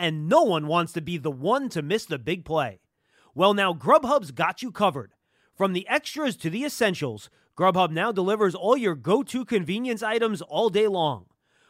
and no one wants to be the one to miss the big play. Well, now Grubhub's got you covered. From the extras to the essentials, Grubhub now delivers all your go to convenience items all day long.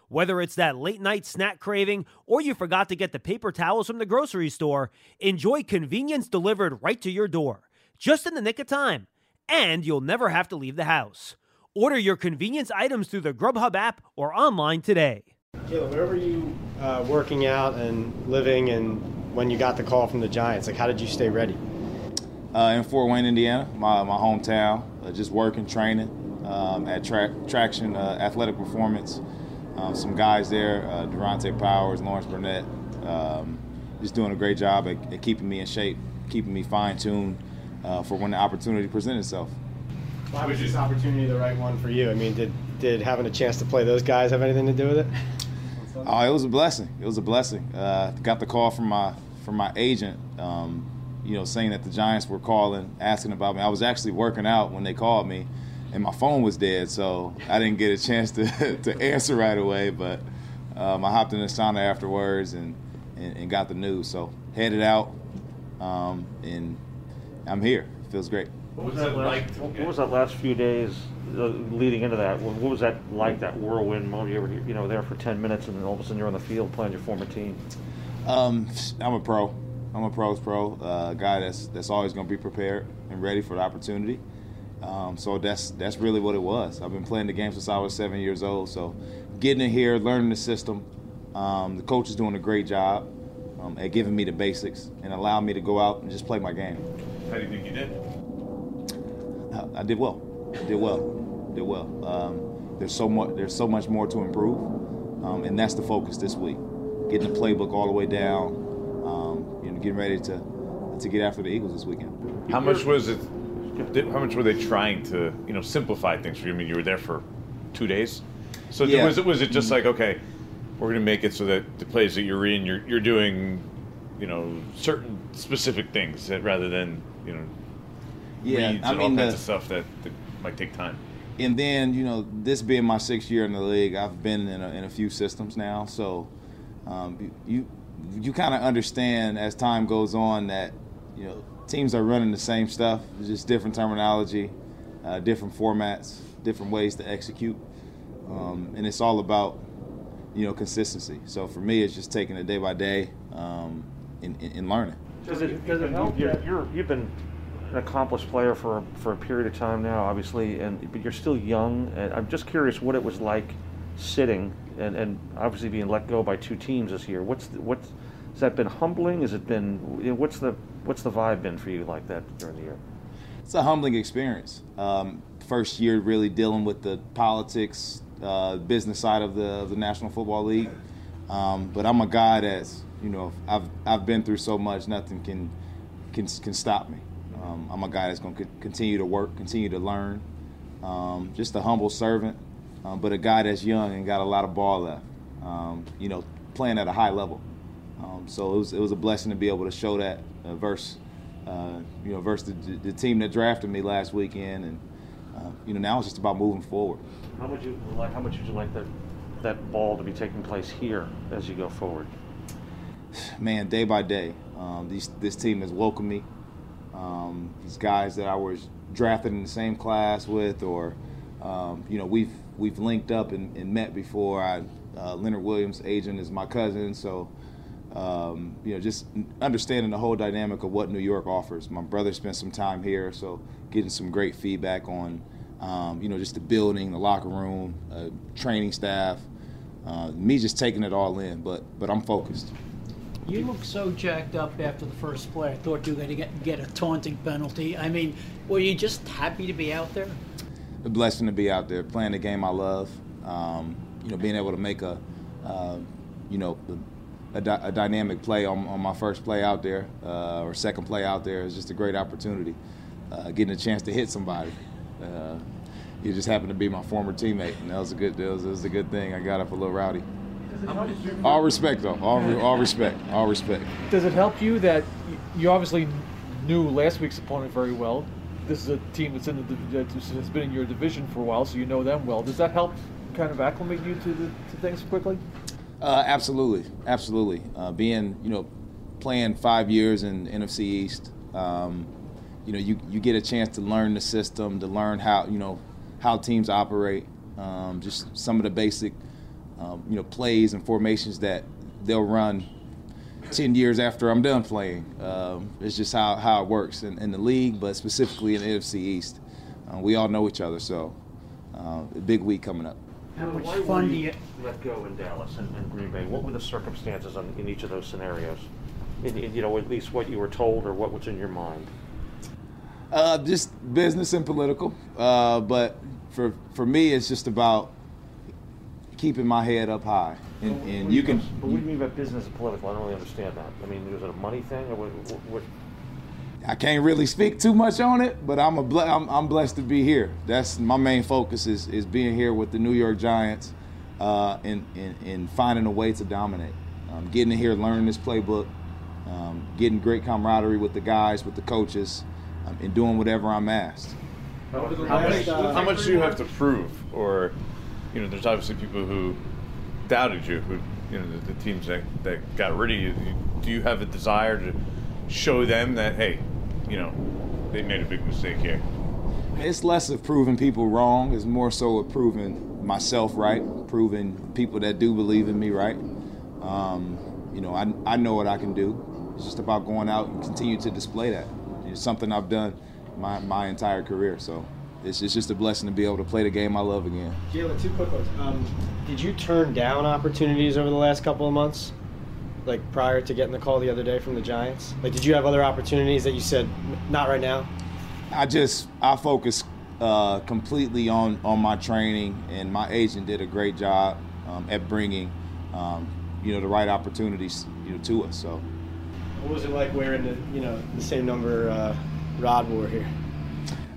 Whether it's that late night snack craving or you forgot to get the paper towels from the grocery store, enjoy convenience delivered right to your door, just in the nick of time. And you'll never have to leave the house. Order your convenience items through the Grubhub app or online today. Caleb, where were you uh, working out and living, and when you got the call from the Giants? Like, how did you stay ready? Uh, in Fort Wayne, Indiana, my, my hometown, uh, just working, training um, at tra- Traction uh, Athletic Performance. Um, some guys there, uh, Durante Powers, Lawrence Burnett, um, just doing a great job at, at, keeping me in shape, keeping me fine tuned uh, for when the opportunity presents itself. Why was this opportunity the right one for you? I mean, did did having a chance to play those guys have anything to do with it? Oh, it was a blessing. It was a blessing. Uh, got the call from my from my agent, um, you know, saying that the Giants were calling, asking about me. I was actually working out when they called me, and my phone was dead, so I didn't get a chance to, to answer right away. But um, I hopped in the sauna afterwards and, and, and, got the news. So headed out, um, and I'm here. It feels great. What was that like? What was that last few days uh, leading into that? What was that like? That whirlwind moment? You were, you know, there for ten minutes, and then all of a sudden you're on the field playing your former team. Um, I'm a pro. I'm a pro's pro. Uh, guy that's that's always going to be prepared and ready for the opportunity. Um, so that's that's really what it was. I've been playing the game since I was seven years old. So getting in here, learning the system. Um, the coach is doing a great job um, at giving me the basics and allowing me to go out and just play my game. How do you think you did? I did well. Did well. Did well. Um, there's so much. There's so much more to improve, um, and that's the focus this week. Getting the playbook all the way down. Um, you know, getting ready to to get after the Eagles this weekend. How much was it? How much were they trying to you know simplify things for you? I mean, you were there for two days, so yeah. was it was it just like okay, we're going to make it so that the plays that you're in, you're you're doing, you know, certain specific things that, rather than you know yeah, reads I mean, all kinds the, of stuff that, that might take time. And then you know, this being my sixth year in the league, I've been in a, in a few systems now, so um, you you kind of understand as time goes on that you know teams are running the same stuff, just different terminology, uh, different formats, different ways to execute, um, and it's all about you know consistency. So for me, it's just taking it day by day um, in, in, in, learning. Does it, does it help? You're, you're, you've been an accomplished player for for a period of time now, obviously, and but you're still young. And I'm just curious what it was like sitting and, and obviously being let go by two teams this year. What's the, what's has that been humbling? Has it been you know, what's the what's the vibe been for you like that during the year? It's a humbling experience. Um, first year really dealing with the politics, uh, business side of the of the National Football League. Um, but I'm a guy that's you know I've I've been through so much, nothing can can can stop me. Um, I'm a guy that's going to continue to work, continue to learn. Um, just a humble servant, um, but a guy that's young and got a lot of ball left. Um, you know, playing at a high level. Um, so it was it was a blessing to be able to show that uh, versus uh, you know versus the, the, team that drafted me last weekend, and uh, you know now it's just about moving forward. How would you like? How much would you like that that ball to be taking place here as you go forward? Man, day by day, um, these, this team has welcomed me. Um, these guys that I was drafted in the same class with, or um, you know, we've we've linked up and, and met before. I, uh, Leonard Williams' agent is my cousin, so um, you know, just understanding the whole dynamic of what New York offers. My brother spent some time here, so getting some great feedback on, um, you know, just the building, the locker room, uh, training staff. Uh, me just taking it all in, but but I'm focused. You look so jacked up after the first play. I thought you were going to get, get a taunting penalty. I mean, were you just happy to be out there? A blessing to be out there, playing the game I love. Um, you know, being able to make a, uh, you know, a, di- a, dynamic play on, on, my first play out there uh, or second play out there is just a great opportunity. Uh, getting a chance to hit somebody. Uh, you just happened to be my former teammate, and that was a good. That was, that was a good thing. I got up a little rowdy. All respect, though. All, all respect. All respect. Does it help you that you obviously knew last week's opponent very well? This is a team that's in the that has been in your division for a while, so you know them well. Does that help kind of acclimate you to the to things quickly? Uh, absolutely, absolutely. Uh, being you know playing five years in NFC East, um, you know you you get a chance to learn the system, to learn how you know how teams operate, um, just some of the basic um, you know plays and formations that they'll run 10 years after I'm done playing. Um, it's just how, how it works in, in, the league, but specifically in the NFC East. Uh, we all know each other, so uh, a big week coming up. How much Why fun do you let go in Dallas and, and Green Bay? What were the circumstances on, in each of those scenarios? In, in, you know, at least what you were told or what was in your mind? Uh, just business and political. Uh, but for for me, it's just about keeping my head up high. And, and you can. But what do you mean by business and political? I don't really understand that. I mean, is it a money thing, or what? what I can't really speak too much on it, but I'm a ble- I'm, I'm, blessed to be here. That's my main focus is is being here with the New York Giants, uh, and, and, and finding a way to dominate. Um, getting in here, learning this playbook, um, getting great camaraderie with the guys, with the coaches, um, and doing whatever I'm asked. How much, how much do you have to prove, or you know, there's obviously people who doubted you, who you know, the, the teams that, that got rid of you. Do you have a desire to show them that hey, you know, they made a big mistake here? It's less of proving people wrong. It's more so of proving myself right, proving people that do believe in me right. Um, you know, I, I know what I can do. It's just about going out and continue to display that. It's something I've done my, my entire career. So it's, it's just a blessing to be able to play the game I love again. Jaylon, two quick ones. Um, did you turn down opportunities over the last couple of months? Like prior to getting the call the other day from the Giants? Like, did you have other opportunities that you said, not right now? I just, I focus uh, completely on, on my training, and my agent did a great job um, at bringing, um, you know, the right opportunities, you know, to us. So. What was it like wearing the, you know, the same number uh, Rod wore here?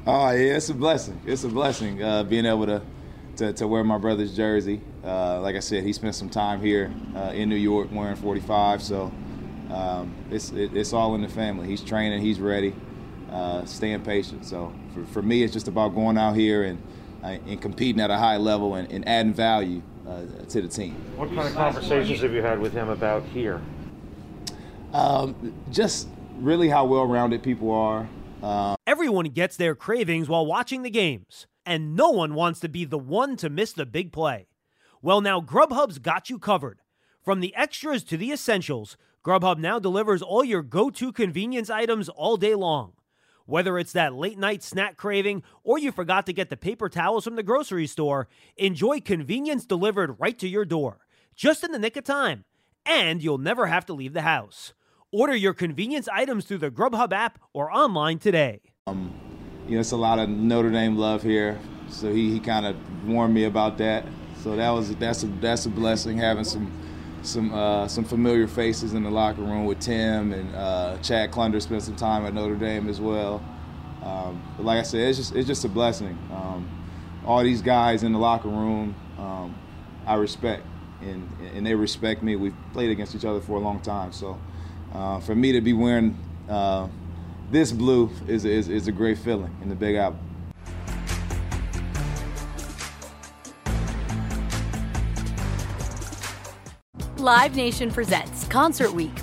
Oh yeah, it's a blessing. It's a blessing uh, being able to, to, to wear my brother's jersey. Uh, like I said, he spent some time here uh, in New York wearing 45, so um, it's it, it's all in the family. He's training, he's ready, uh, staying patient. So for, for me, it's just about going out here and uh, and competing at a high level and, and adding value uh, to the team. What kind of conversations have you had with him about here? Um, just really how well-rounded people are. Uh, Everyone gets their cravings while watching the games, and no one wants to be the one to miss the big play. Well, now Grubhub's got you covered. From the extras to the essentials, Grubhub now delivers all your go to convenience items all day long. Whether it's that late night snack craving or you forgot to get the paper towels from the grocery store, enjoy convenience delivered right to your door, just in the nick of time. And you'll never have to leave the house. Order your convenience items through the Grubhub app or online today. Um, you know, it's a lot of Notre Dame love here, so he, he kind of warned me about that. So that was that's a that's a blessing having some some uh, some familiar faces in the locker room with Tim and uh, Chad Klunder spent some time at Notre Dame as well. Um, but like I said, it's just it's just a blessing. Um, all these guys in the locker room, um, I respect, and and they respect me. We've played against each other for a long time, so uh, for me to be wearing uh, this blue is, is, is a great feeling in the Big Apple. Live Nation presents Concert Week.